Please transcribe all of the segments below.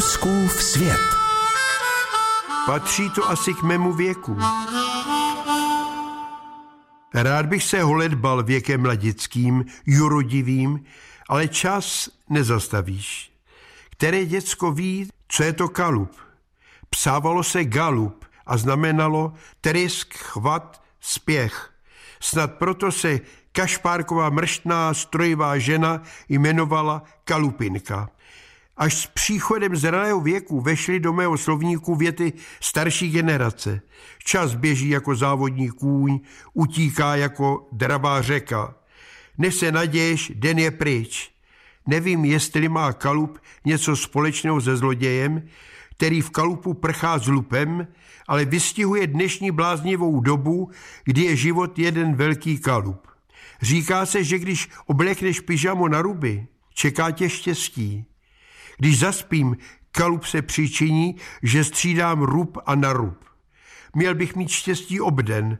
Fouskův svět. Patří to asi k mému věku. Rád bych se holedbal věkem mladickým, jurodivým, ale čas nezastavíš. Které děcko ví, co je to kalup? Psávalo se galup a znamenalo trysk, chvat, spěch. Snad proto se Kašpárková mrštná strojivá žena jmenovala Kalupinka. Až s příchodem zralého věku vešly do mého slovníku věty starší generace. Čas běží jako závodní kůň, utíká jako dravá řeka. Než se naděješ, den je pryč. Nevím, jestli má kalup něco společného se zlodějem, který v kalupu prchá s lupem, ale vystihuje dnešní bláznivou dobu, kdy je život jeden velký kalup. Říká se, že když oblekneš pyžamo na ruby, čeká tě štěstí. Když zaspím, kalup se přičiní, že střídám rub a na rub. Měl bych mít štěstí obden.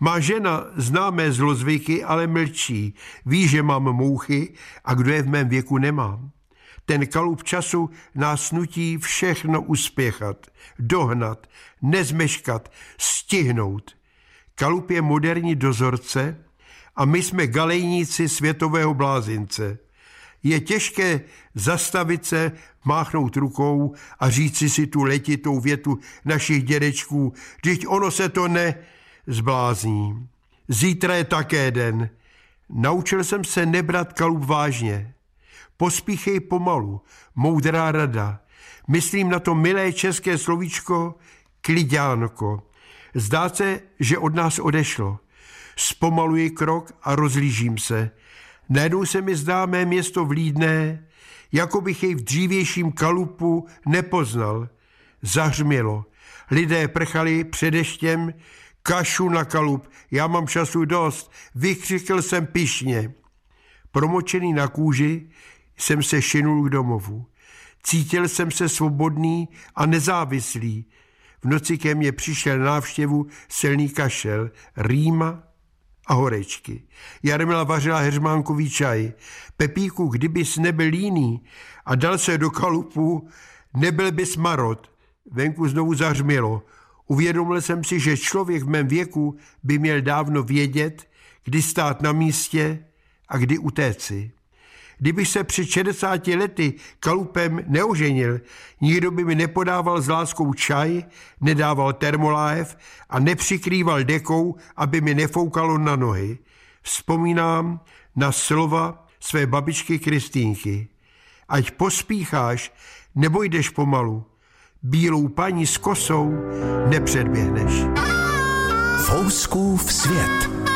Má žena známé zlozvyky, ale mlčí. Ví, že mám mouchy a kdo je v mém věku nemám. Ten kalup času nás nutí všechno uspěchat, dohnat, nezmeškat, stihnout. Kalup je moderní dozorce a my jsme galejníci světového blázince. Je těžké zastavit se, máchnout rukou a říci si tu letitou větu našich dědečků, když ono se to ne zblázní. Zítra je také den. Naučil jsem se nebrat kalup vážně. Pospíchej pomalu, moudrá rada. Myslím na to milé české slovíčko klidánko. Zdá se, že od nás odešlo. Zpomaluji krok a rozlížím se. Najednou se mi zdá mé město vlídné, jako bych jej v dřívějším kalupu nepoznal. Zahřmělo. Lidé prchali před deštěm, kašu na kalup, já mám času dost, vykřikl jsem pišně. Promočený na kůži jsem se šinul k domovu. Cítil jsem se svobodný a nezávislý. V noci ke mně přišel návštěvu silný kašel, rýma a horečky. Jarmila vařila heřmánkový čaj. Pepíku, kdybys nebyl líný a dal se do kalupu, nebyl bys marot. Venku znovu zařmělo. Uvědomil jsem si, že člověk v mém věku by měl dávno vědět, kdy stát na místě a kdy utéci. Kdybych se před 60 lety kalupem neoženil, nikdo by mi nepodával s láskou čaj, nedával termoláhev a nepřikrýval dekou, aby mi nefoukalo na nohy. Vzpomínám na slova své babičky Kristýnky. Ať pospícháš, nebo jdeš pomalu. Bílou paní s kosou nepředběhneš. Fouskův svět.